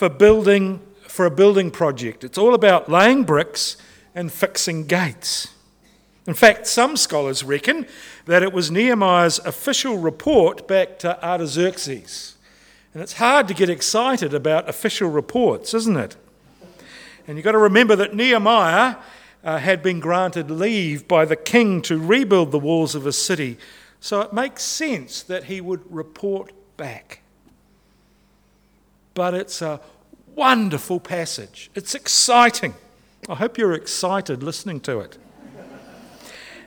for building for a building project. It's all about laying bricks and fixing gates. In fact, some scholars reckon that it was Nehemiah's official report back to Artaxerxes. And it's hard to get excited about official reports, isn't it? And you've got to remember that Nehemiah uh, had been granted leave by the king to rebuild the walls of his city. So it makes sense that he would report back. But it's a wonderful passage. It's exciting. I hope you're excited listening to it.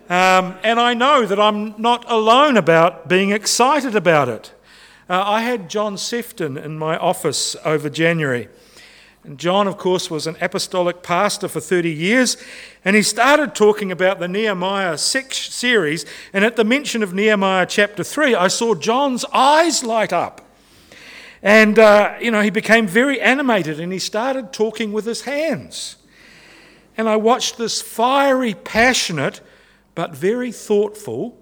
Um, and I know that I'm not alone about being excited about it. Uh, I had John Sefton in my office over January. And John, of course, was an apostolic pastor for 30 years, and he started talking about the Nehemiah series. And at the mention of Nehemiah chapter 3, I saw John's eyes light up. And, uh, you know, he became very animated and he started talking with his hands. And I watched this fiery, passionate, but very thoughtful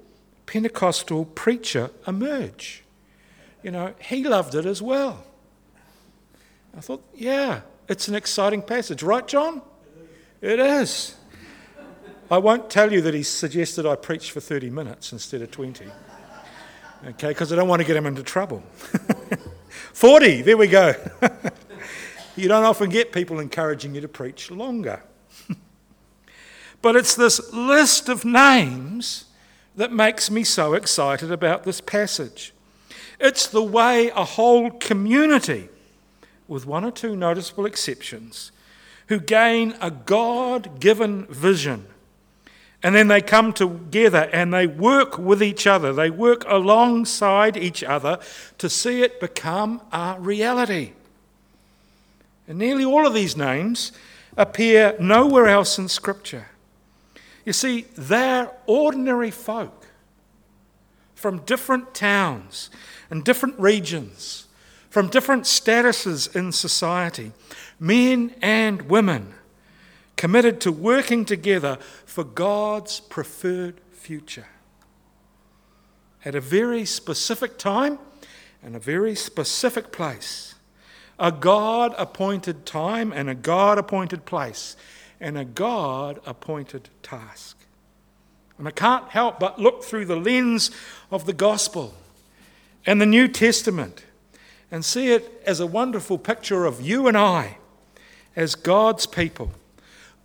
Pentecostal preacher emerge. You know, he loved it as well. I thought, yeah, it's an exciting passage, right, John? It is. I won't tell you that he suggested I preach for 30 minutes instead of 20. Okay, because I don't want to get him into trouble. 40, there we go. you don't often get people encouraging you to preach longer. but it's this list of names that makes me so excited about this passage. It's the way a whole community with one or two noticeable exceptions, who gain a God given vision. And then they come together and they work with each other. They work alongside each other to see it become a reality. And nearly all of these names appear nowhere else in Scripture. You see, they're ordinary folk from different towns and different regions from different statuses in society, men and women, committed to working together for God's preferred future. At a very specific time and a very specific place. A God appointed time and a God appointed place and a God appointed task. And I can't help but look through the lens of the gospel and the New Testament and see it as a wonderful picture of you and I as God's people,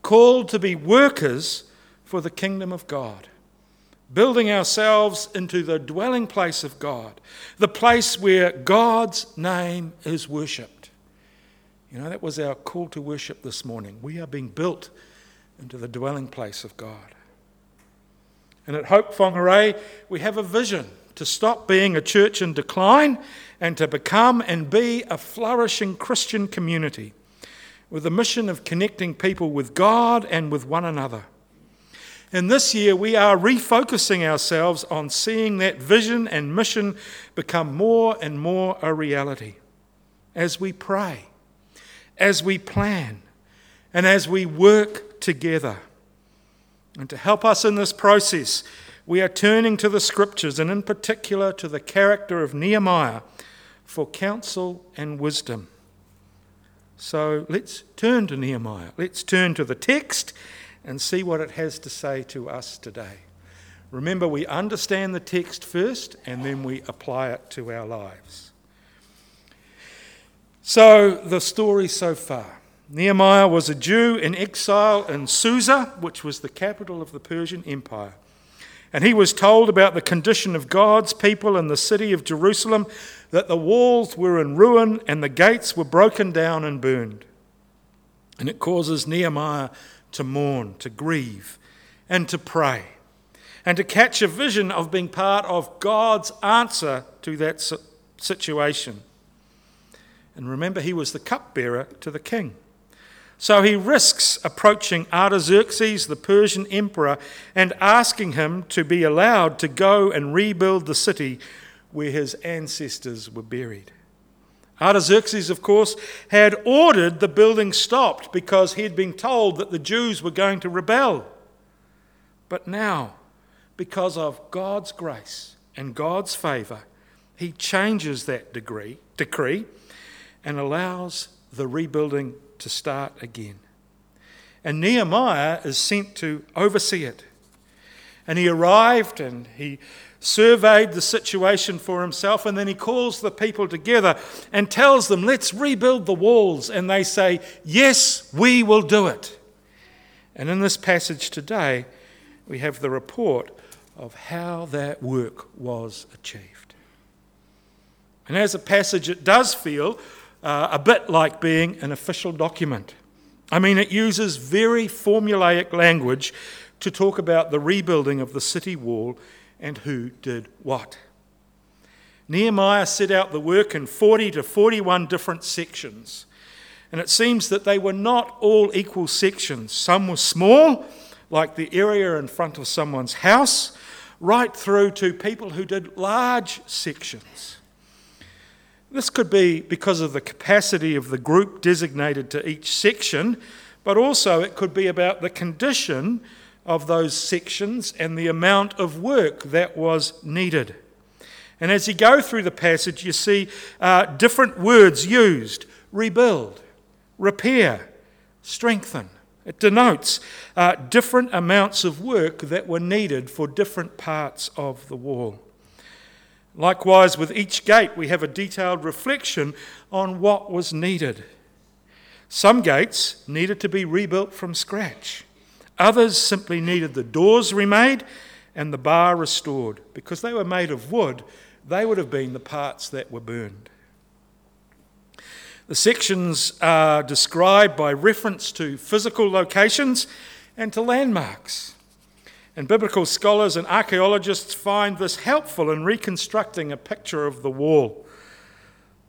called to be workers for the kingdom of God, building ourselves into the dwelling place of God, the place where God's name is worshipped. You know, that was our call to worship this morning. We are being built into the dwelling place of God. And at Hope Whangarei, we have a vision to stop being a church in decline and to become and be a flourishing Christian community with the mission of connecting people with God and with one another. And this year, we are refocusing ourselves on seeing that vision and mission become more and more a reality as we pray, as we plan, and as we work together. And to help us in this process, we are turning to the scriptures and, in particular, to the character of Nehemiah for counsel and wisdom. So let's turn to Nehemiah. Let's turn to the text and see what it has to say to us today. Remember, we understand the text first and then we apply it to our lives. So, the story so far. Nehemiah was a Jew in exile in Susa, which was the capital of the Persian Empire. And he was told about the condition of God's people in the city of Jerusalem, that the walls were in ruin and the gates were broken down and burned. And it causes Nehemiah to mourn, to grieve, and to pray, and to catch a vision of being part of God's answer to that situation. And remember, he was the cupbearer to the king. So he risks approaching Artaxerxes, the Persian emperor, and asking him to be allowed to go and rebuild the city where his ancestors were buried. Artaxerxes, of course, had ordered the building stopped because he had been told that the Jews were going to rebel. But now, because of God's grace and God's favour, he changes that degree, decree and allows the rebuilding to start again. And Nehemiah is sent to oversee it. And he arrived and he surveyed the situation for himself, and then he calls the people together and tells them, Let's rebuild the walls. And they say, Yes, we will do it. And in this passage today, we have the report of how that work was achieved. And as a passage, it does feel uh, a bit like being an official document. I mean, it uses very formulaic language to talk about the rebuilding of the city wall and who did what. Nehemiah set out the work in 40 to 41 different sections. And it seems that they were not all equal sections. Some were small, like the area in front of someone's house, right through to people who did large sections. This could be because of the capacity of the group designated to each section, but also it could be about the condition of those sections and the amount of work that was needed. And as you go through the passage, you see uh, different words used rebuild, repair, strengthen. It denotes uh, different amounts of work that were needed for different parts of the wall. Likewise, with each gate, we have a detailed reflection on what was needed. Some gates needed to be rebuilt from scratch. Others simply needed the doors remade and the bar restored. Because they were made of wood, they would have been the parts that were burned. The sections are described by reference to physical locations and to landmarks. And biblical scholars and archaeologists find this helpful in reconstructing a picture of the wall.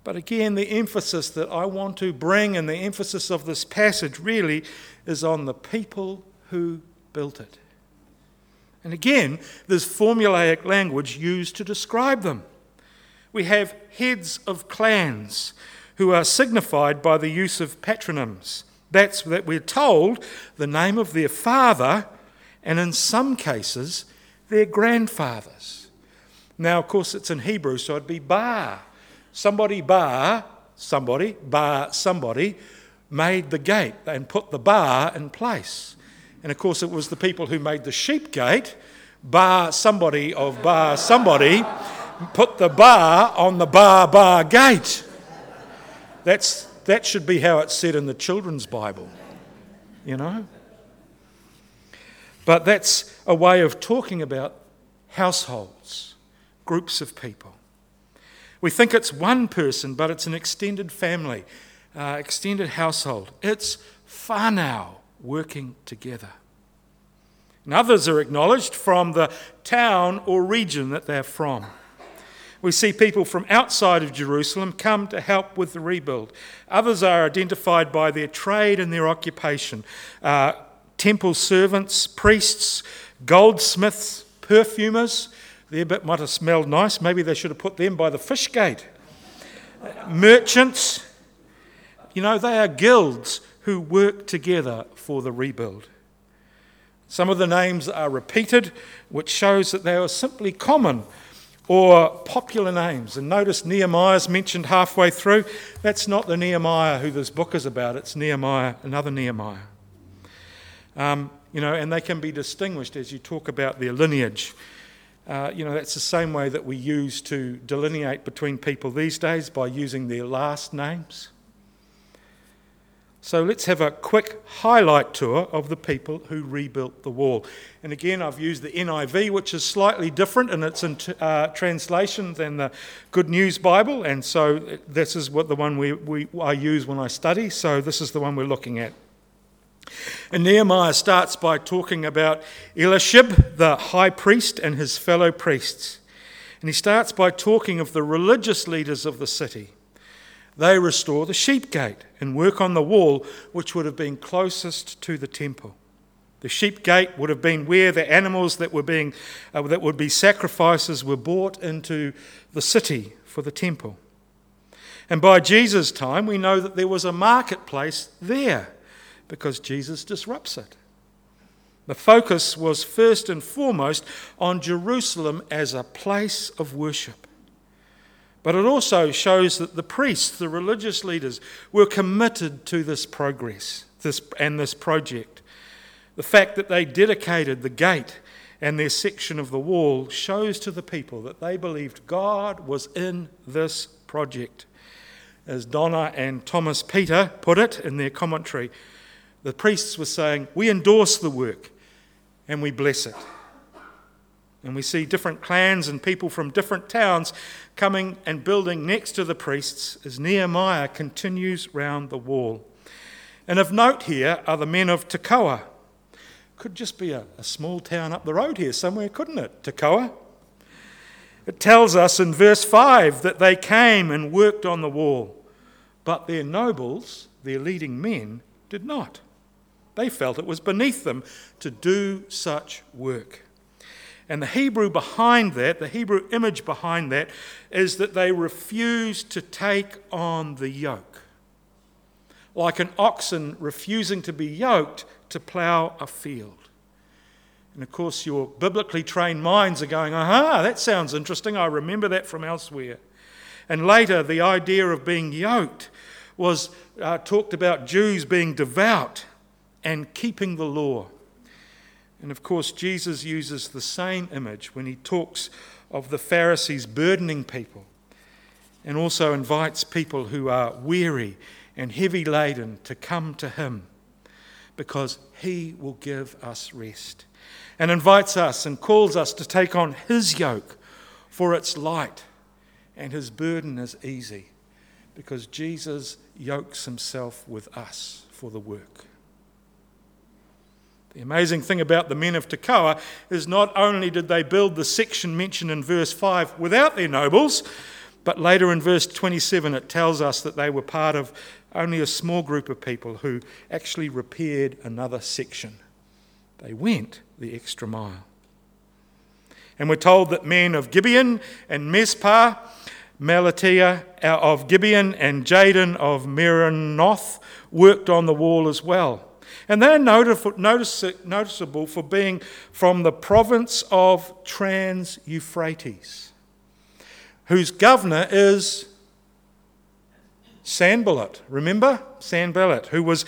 But again, the emphasis that I want to bring and the emphasis of this passage really is on the people who built it. And again, there's formulaic language used to describe them. We have heads of clans who are signified by the use of patronyms. That's that we're told the name of their father, and in some cases, their grandfathers. Now, of course, it's in Hebrew, so it'd be bar. Somebody bar, somebody, bar somebody, made the gate and put the bar in place. And of course, it was the people who made the sheep gate, bar somebody of bar somebody, put the bar on the bar bar gate. That's, that should be how it's said in the children's Bible, you know? But that's a way of talking about households, groups of people. We think it's one person, but it's an extended family, uh, extended household. It's far now working together. And others are acknowledged from the town or region that they're from. We see people from outside of Jerusalem come to help with the rebuild. Others are identified by their trade and their occupation uh, temple servants, priests, goldsmiths, perfumers. Their bit might have smelled nice. Maybe they should have put them by the fish gate. Merchants. You know, they are guilds who work together for the rebuild. Some of the names are repeated, which shows that they are simply common or popular names. And notice Nehemiah's mentioned halfway through. That's not the Nehemiah who this book is about, it's Nehemiah, another Nehemiah. Um, you know, and they can be distinguished as you talk about their lineage. Uh, you know, that's the same way that we use to delineate between people these days by using their last names. So let's have a quick highlight tour of the people who rebuilt the wall. And again, I've used the NIV, which is slightly different in its uh, translation than the Good News Bible. And so this is what the one we, we, I use when I study. So this is the one we're looking at. And Nehemiah starts by talking about Eliashib, the high priest, and his fellow priests. And he starts by talking of the religious leaders of the city they restore the sheep gate and work on the wall which would have been closest to the temple. The sheep gate would have been where the animals that were being uh, that would be sacrifices were brought into the city for the temple. And by Jesus' time, we know that there was a marketplace there because Jesus disrupts it. The focus was first and foremost on Jerusalem as a place of worship. But it also shows that the priests, the religious leaders, were committed to this progress this, and this project. The fact that they dedicated the gate and their section of the wall shows to the people that they believed God was in this project. As Donna and Thomas Petter put it in their commentary, the priests were saying, We endorse the work and we bless it. And we see different clans and people from different towns coming and building next to the priests as Nehemiah continues round the wall. And of note here are the men of Tekoa. Could just be a, a small town up the road here somewhere, couldn't it? Tekoa. It tells us in verse 5 that they came and worked on the wall, but their nobles, their leading men, did not. They felt it was beneath them to do such work. And the Hebrew behind that, the Hebrew image behind that, is that they refused to take on the yoke. Like an oxen refusing to be yoked to plough a field. And of course, your biblically trained minds are going, aha, that sounds interesting. I remember that from elsewhere. And later, the idea of being yoked was uh, talked about Jews being devout and keeping the law. And of course, Jesus uses the same image when he talks of the Pharisees burdening people and also invites people who are weary and heavy laden to come to him because he will give us rest and invites us and calls us to take on his yoke for it's light and his burden is easy because Jesus yokes himself with us for the work. The amazing thing about the men of Tekoa is not only did they build the section mentioned in verse 5 without their nobles, but later in verse 27 it tells us that they were part of only a small group of people who actually repaired another section. They went the extra mile. And we're told that men of Gibeon and Mizpah, Melatiah uh, of Gibeon and Jadon of Meronoth worked on the wall as well. And they're noticeable for being from the province of Trans Euphrates, whose governor is Sanballat. Remember? Sanballat, who was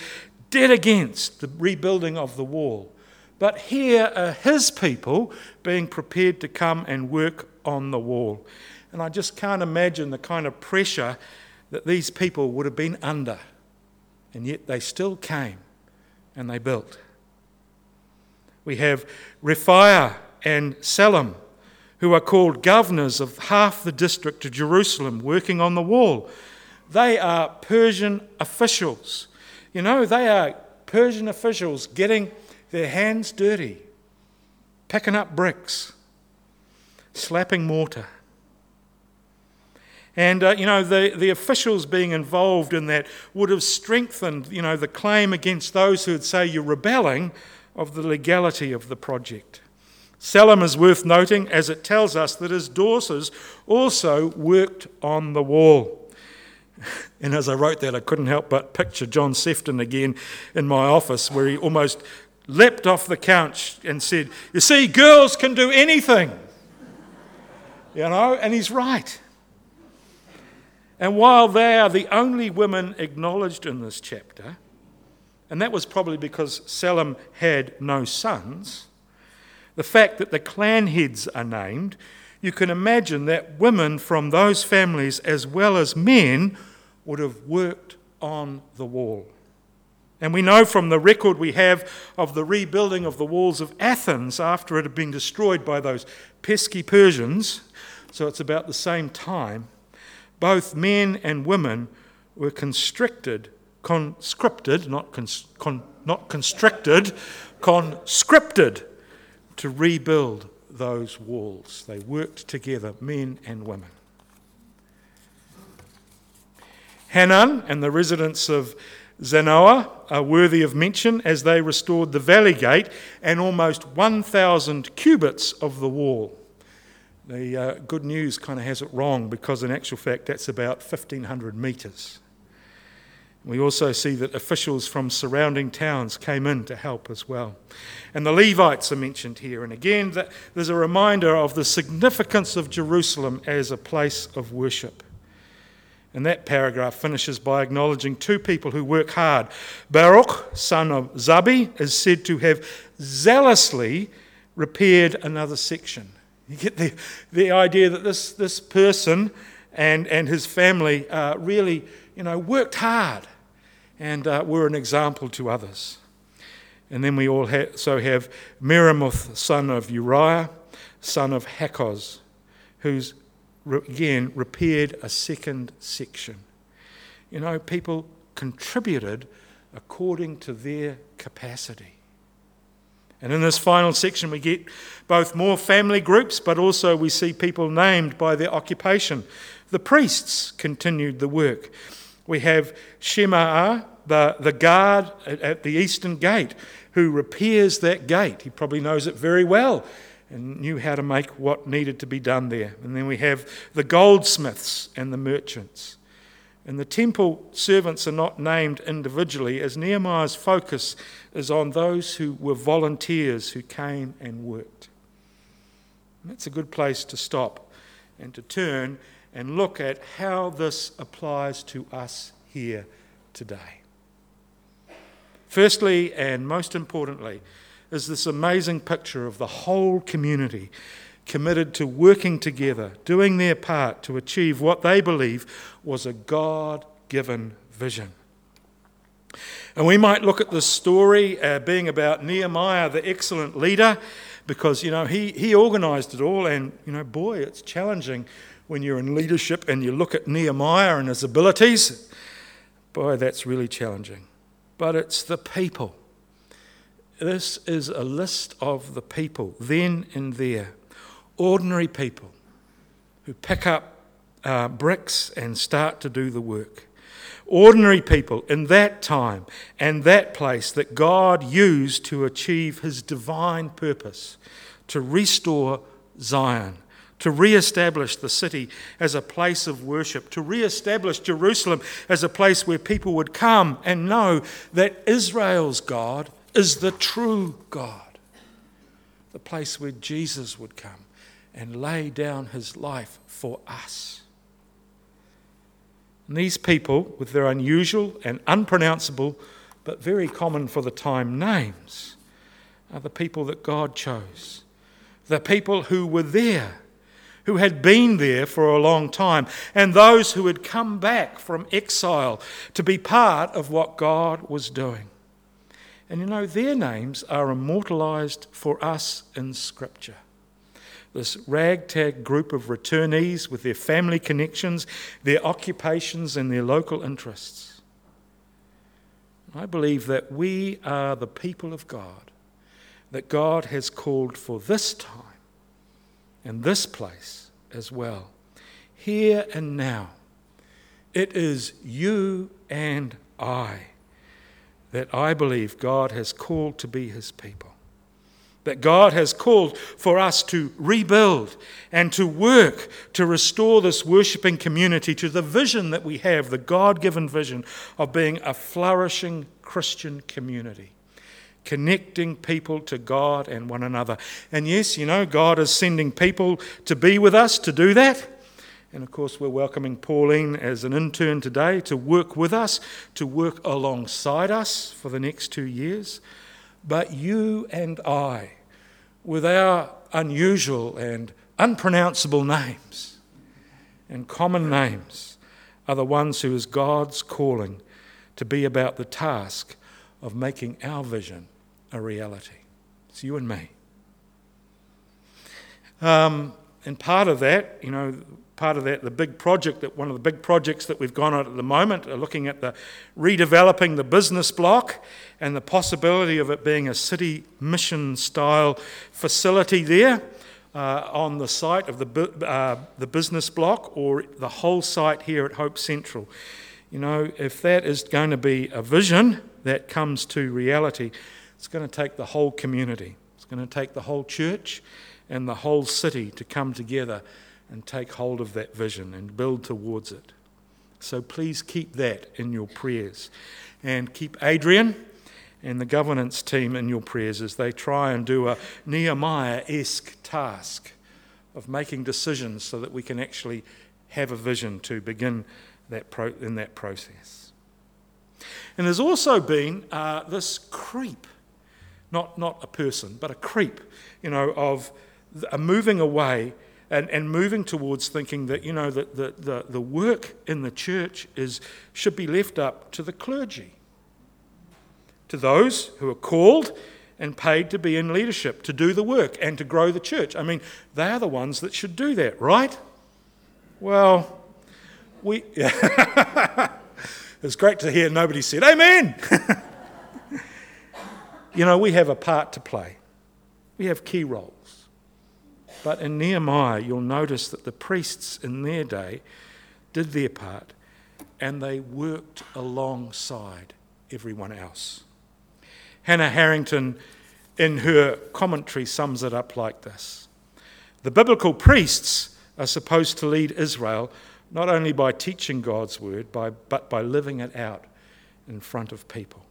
dead against the rebuilding of the wall. But here are his people being prepared to come and work on the wall. And I just can't imagine the kind of pressure that these people would have been under. And yet they still came and they built. We have Rephaiah and Salem, who are called governors of half the district of Jerusalem, working on the wall. They are Persian officials. You know, they are Persian officials getting their hands dirty, picking up bricks, slapping mortar. And, uh, you know, the, the officials being involved in that would have strengthened, you know, the claim against those who would say you're rebelling of the legality of the project. Selim is worth noting as it tells us that his daughters also worked on the wall. And as I wrote that, I couldn't help but picture John Sefton again in my office, where he almost leapt off the couch and said, You see, girls can do anything. You know, and he's right. And while they are the only women acknowledged in this chapter, and that was probably because Salem had no sons, the fact that the clan heads are named, you can imagine that women from those families, as well as men, would have worked on the wall. And we know from the record we have of the rebuilding of the walls of Athens after it had been destroyed by those pesky Persians, so it's about the same time both men and women were constricted, conscripted, not, cons, con, not constricted, conscripted to rebuild those walls. They worked together, men and women. Hanan and the residents of Zanoah are worthy of mention as they restored the valley gate and almost 1,000 cubits of the wall. The uh, good news kind of has it wrong because, in actual fact, that's about 1,500 metres. We also see that officials from surrounding towns came in to help as well. And the Levites are mentioned here. And again, there's a reminder of the significance of Jerusalem as a place of worship. And that paragraph finishes by acknowledging two people who work hard. Baruch, son of Zabbai, is said to have zealously repaired another section. You get the, the idea that this, this person and, and his family uh, really you know, worked hard and uh, were an example to others. And then we also have Meremoth, son of Uriah, son of Hakkoz, who's again repaired a second section. You know, people contributed according to their capacity. And in this final section, we get both more family groups, but also we see people named by their occupation. The priests continued the work. We have Shemaiah, the, the guard at, at the eastern gate, who repairs that gate. He probably knows it very well and knew how to make what needed to be done there. And then we have the goldsmiths and the merchants. And the temple servants are not named individually, as Nehemiah's focus is on those who were volunteers who came and worked. And that's a good place to stop and to turn and look at how this applies to us here today. Firstly, and most importantly, is this amazing picture of the whole community committed to working together, doing their part to achieve what they believe was a God given vision. And we might look at this story uh, being about Nehemiah, the excellent leader, because, you know, he, he organized it all. And, you know, boy, it's challenging when you're in leadership and you look at Nehemiah and his abilities. Boy, that's really challenging. But it's the people. This is a list of the people then and there ordinary people who pick up uh, bricks and start to do the work. Ordinary people in that time and that place that God used to achieve his divine purpose to restore Zion, to re-establish the city as a place of worship, to re-establish Jerusalem as a place where people would come and know that Israel's God is the true God, the place where Jesus would come and lay down his life for us. And these people, with their unusual and unpronounceable, but very common for the time names, are the people that God chose. The people who were there, who had been there for a long time, and those who had come back from exile to be part of what God was doing. And you know, their names are immortalized for us in Scripture this ragtag group of returnees with their family connections, their occupations, and their local interests. I believe that we are the people of God that God has called for this time and this place as well. Here and now, it is you and I that I believe God has called to be his people that God has called for us to rebuild and to work to restore this worshipping community to the vision that we have, the God given vision of being a flourishing Christian community, connecting people to God and one another. And yes, you know, God is sending people to be with us to do that. And of course, we're welcoming Pauline as an intern today to work with us, to work alongside us for the next two years. But you and I, with our unusual and unpronounceable names and common names, are the ones who is God's calling to be about the task of making our vision a reality. It's you and me. Um, and part of that, you know, part of that, the big project that one of the big projects that we've gone on at the moment are looking at the redeveloping the business block and the possibility of it being a city mission style facility there. Uh, on the site of the, uh, the business block or the whole site here at Hope Central. You know, if that is going to be a vision that comes to reality, it's going to take the whole community, it's going to take the whole church and the whole city to come together and take hold of that vision and build towards it. So please keep that in your prayers. And keep Adrian and the governance team in your prayers as they try and do a Nehemiah esque task of making decisions so that we can actually have a vision to begin that pro- in that process. And there's also been uh, this creep, not, not a person, but a creep, you know, of a moving away and, and moving towards thinking that, you know, that the, the, the work in the church is, should be left up to the clergy, to those who are called and paid to be in leadership, to do the work and to grow the church. I mean, they are the ones that should do that, right? Well, we. it's great to hear nobody said, Amen! you know, we have a part to play, we have key roles. But in Nehemiah, you'll notice that the priests in their day did their part and they worked alongside everyone else. Hannah Harrington, in her commentary, sums it up like this The biblical priests are supposed to lead Israel not only by teaching God's word, but by living it out in front of people.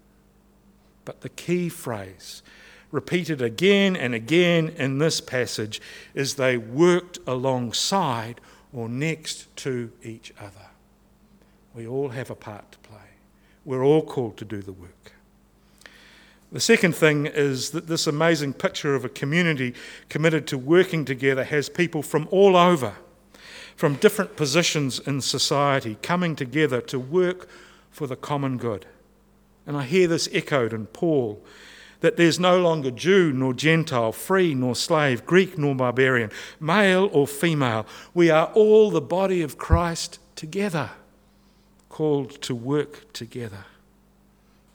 But the key phrase, repeated again and again in this passage, is they worked alongside or next to each other. We all have a part to play. We're all called to do the work. The second thing is that this amazing picture of a community committed to working together has people from all over, from different positions in society, coming together to work for the common good. And I hear this echoed in Paul that there's no longer Jew nor Gentile, free nor slave, Greek nor barbarian, male or female. We are all the body of Christ together, called to work together.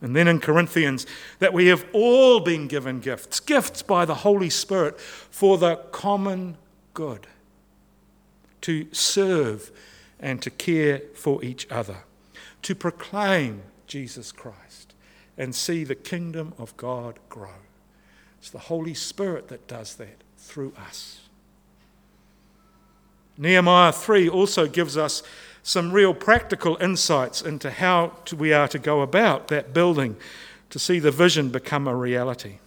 And then in Corinthians, that we have all been given gifts, gifts by the Holy Spirit for the common good, to serve and to care for each other, to proclaim Jesus Christ and see the kingdom of God grow. It's the Holy Spirit that does that through us. Nehemiah 3 also gives us some real practical insights into how we are to go about that building to see the vision become a reality.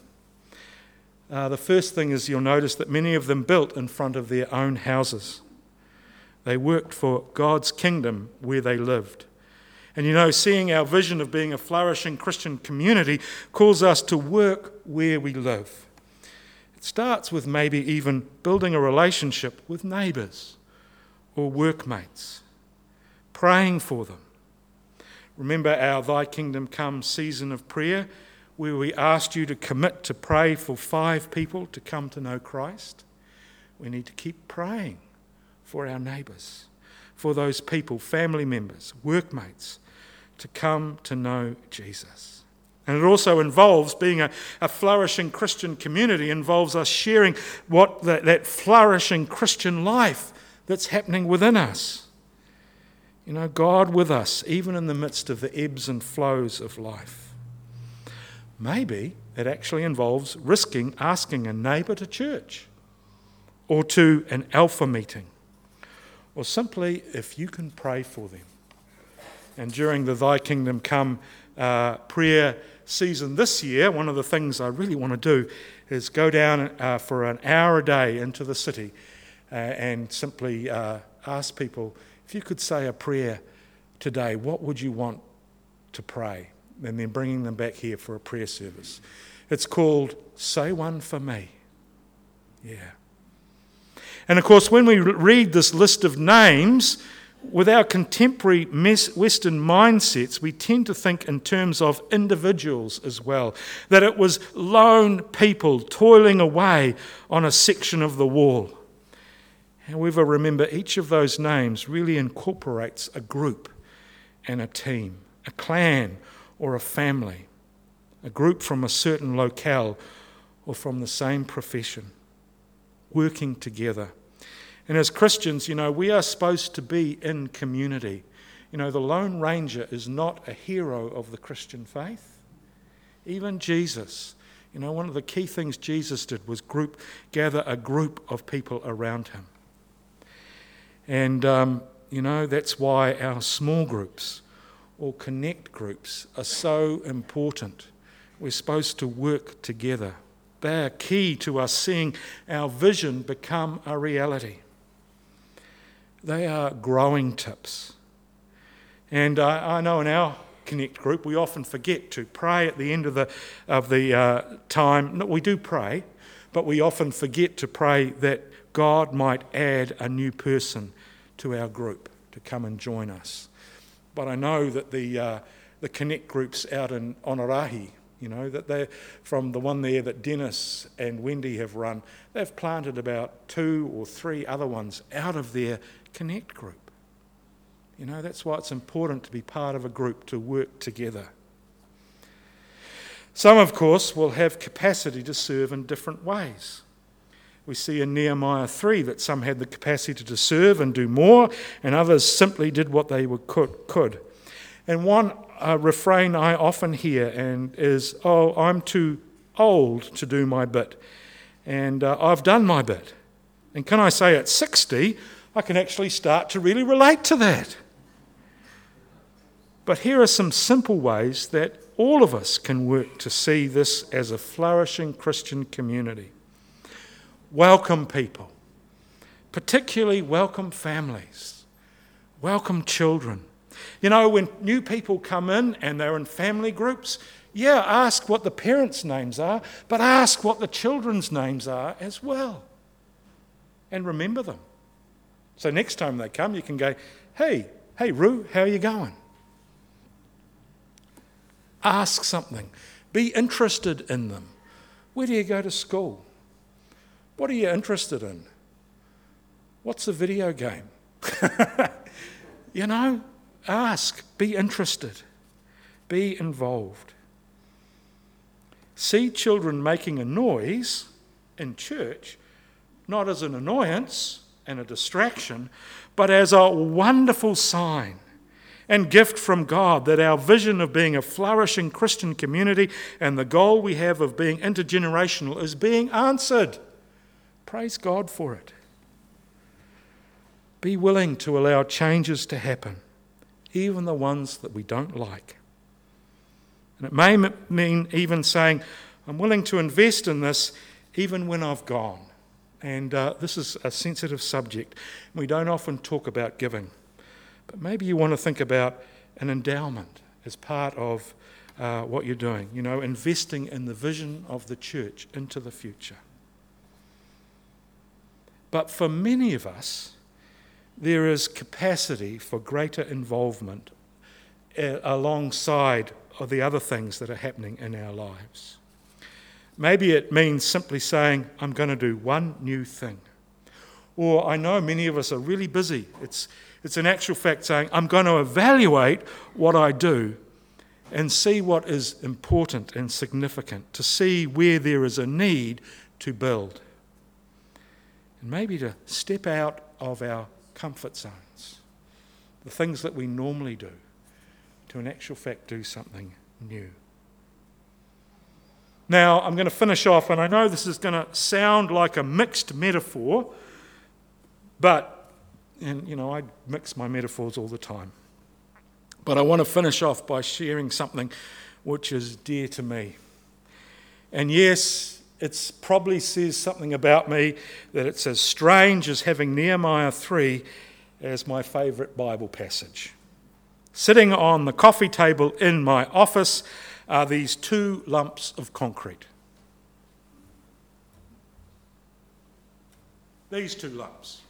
Uh, the first thing is you'll notice that many of them built in front of their own houses. They worked for God's kingdom where they lived. And you know, seeing our vision of being a flourishing Christian community calls us to work where we live. It starts with maybe even building a relationship with neighbours or workmates praying for them. Remember our Thy Kingdom Come season of prayer, where we asked you to commit to pray for five people to come to know Christ? We need to keep praying for our neighbours, for those people, family members, workmates, to come to know Jesus. And it also involves being a, a flourishing Christian community, involves us sharing what that, that flourishing Christian life that's happening within us. You know, God with us, even in the midst of the ebbs and flows of life. Maybe it actually involves risking asking a neighbour to church or to an alpha meeting, or simply if you can pray for them. And during the Thy Kingdom Come uh, prayer season this year, one of the things I really want to do is go down uh, for an hour a day into the city uh, and simply uh, ask people if you could say a prayer today, what would you want to pray? And then bringing them back here for a prayer service. It's called Say One for Me. Yeah. And of course, when we read this list of names, with our contemporary Western mindsets, we tend to think in terms of individuals as well. That it was lone people toiling away on a section of the wall. However, remember, each of those names really incorporates a group and a team, a clan or a family, a group from a certain locale or from the same profession, working together. And as Christians, you know, we are supposed to be in community. You know, the Lone Ranger is not a hero of the Christian faith. Even Jesus, you know, one of the key things Jesus did was group, gather a group of people around him. And, um, you know, that's why our small groups or connect groups are so important. We're supposed to work together. They are key to us seeing our vision become a reality. They are growing tips. And uh, I know in our Connect group, we often forget to pray at the end of the, of the uh, time. No, we do pray, but we often forget to pray that God might add a new person to our group to come and join us. But I know that the, uh, the Connect groups out in Onerahi, you know, that they're from the one there that Dennis and Wendy have run, they've planted about two or three other ones out of their Connect group. You know, that's why it's important to be part of a group, to work together. Some, of course, will have capacity to serve in different ways. We see in Nehemiah 3 that some had the capacity to serve and do more, and others simply did what they could. And one uh, refrain I often hear and is, "Oh, I'm too old to do my bit, and uh, I've done my bit." And can I say, at 60, I can actually start to really relate to that. But here are some simple ways that all of us can work to see this as a flourishing Christian community. Welcome people, particularly welcome families, welcome children. You know, when new people come in and they're in family groups, yeah, ask what the parents' names are, but ask what the children's names are as well. And remember them. So next time they come, you can go, hey, hey, Rue, how are you going? Ask something. Be interested in them. Where do you go to school? What are you interested in? What's a video game? you know, ask, be interested, be involved. See children making a noise in church, not as an annoyance and a distraction, but as a wonderful sign and gift from God that our vision of being a flourishing Christian community and the goal we have of being intergenerational is being answered. Praise God for it. Be willing to allow changes to happen, even the ones that we don't like. And it may mean even saying, I'm willing to invest in this even when I've gone. And uh, this is a sensitive subject. We don't often talk about giving. But maybe you want to think about an endowment as part of uh, what you're doing, you know, investing in the vision of the church into the future. But for many of us, there is capacity for greater involvement uh, alongside of the other things that are happening in our lives. Maybe it means simply saying, I'm going to do one new thing. Or I know many of us are really busy. It's, it's an actual fact saying, I'm going to evaluate what I do and see what is important and significant, to see where there is a need to build. And maybe to step out of our comfort zones, the things that we normally do, to in actual fact do something new. Now, I'm going to finish off, and I know this is going to sound like a mixed metaphor, but and, you know, I mix my metaphors all the time. But I want to finish off by sharing something which is dear to me. And yes, it probably says something about me that it's as strange as having Nehemiah 3 as my favourite Bible passage. Sitting on the coffee table in my office are these two lumps of concrete. These two lumps.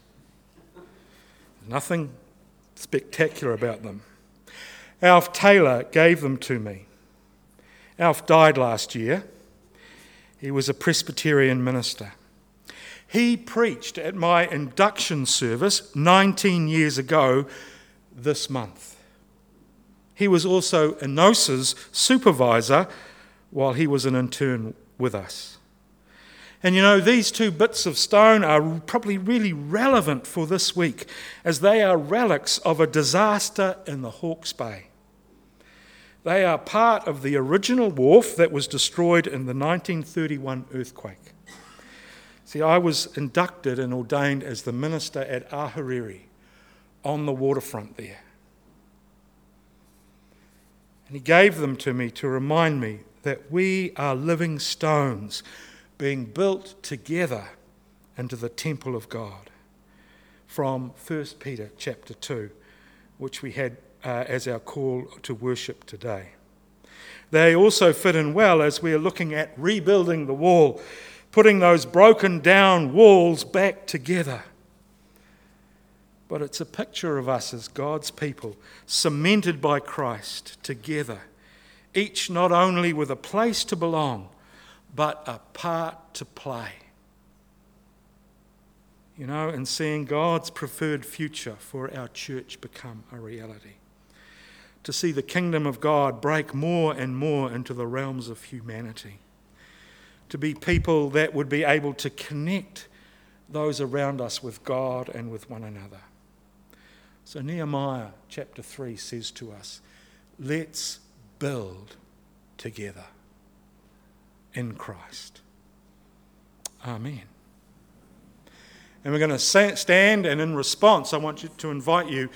Nothing spectacular about them. Alf Taylor gave them to me. Alf died last year. He was a Presbyterian minister. He preached at my induction service 19 years ago this month. He was also Enosa's supervisor while he was an intern with us. And you know, these two bits of stone are probably really relevant for this week as they are relics of a disaster in the Hawke's Bay. They are part of the original wharf that was destroyed in the 1931 earthquake. See, I was inducted and ordained as the minister at Ahuriri on the waterfront there. And he gave them to me to remind me that we are living stones being built together into the temple of God from 1 Peter chapter 2, which we had uh, as our call to worship today. They also fit in well as we are looking at rebuilding the wall, putting those broken down walls back together. But it's a picture of us as God's people, cemented by Christ together, each not only with a place to belong, but a part to play. You know, and seeing God's preferred future for our church become a reality to see the kingdom of God break more and more into the realms of humanity. To be people that would be able to connect those around us with God and with one another. So, Nehemiah chapter 3 says to us, Let's build together in Christ. Amen. And we're going to stand, and in response, I want you to invite you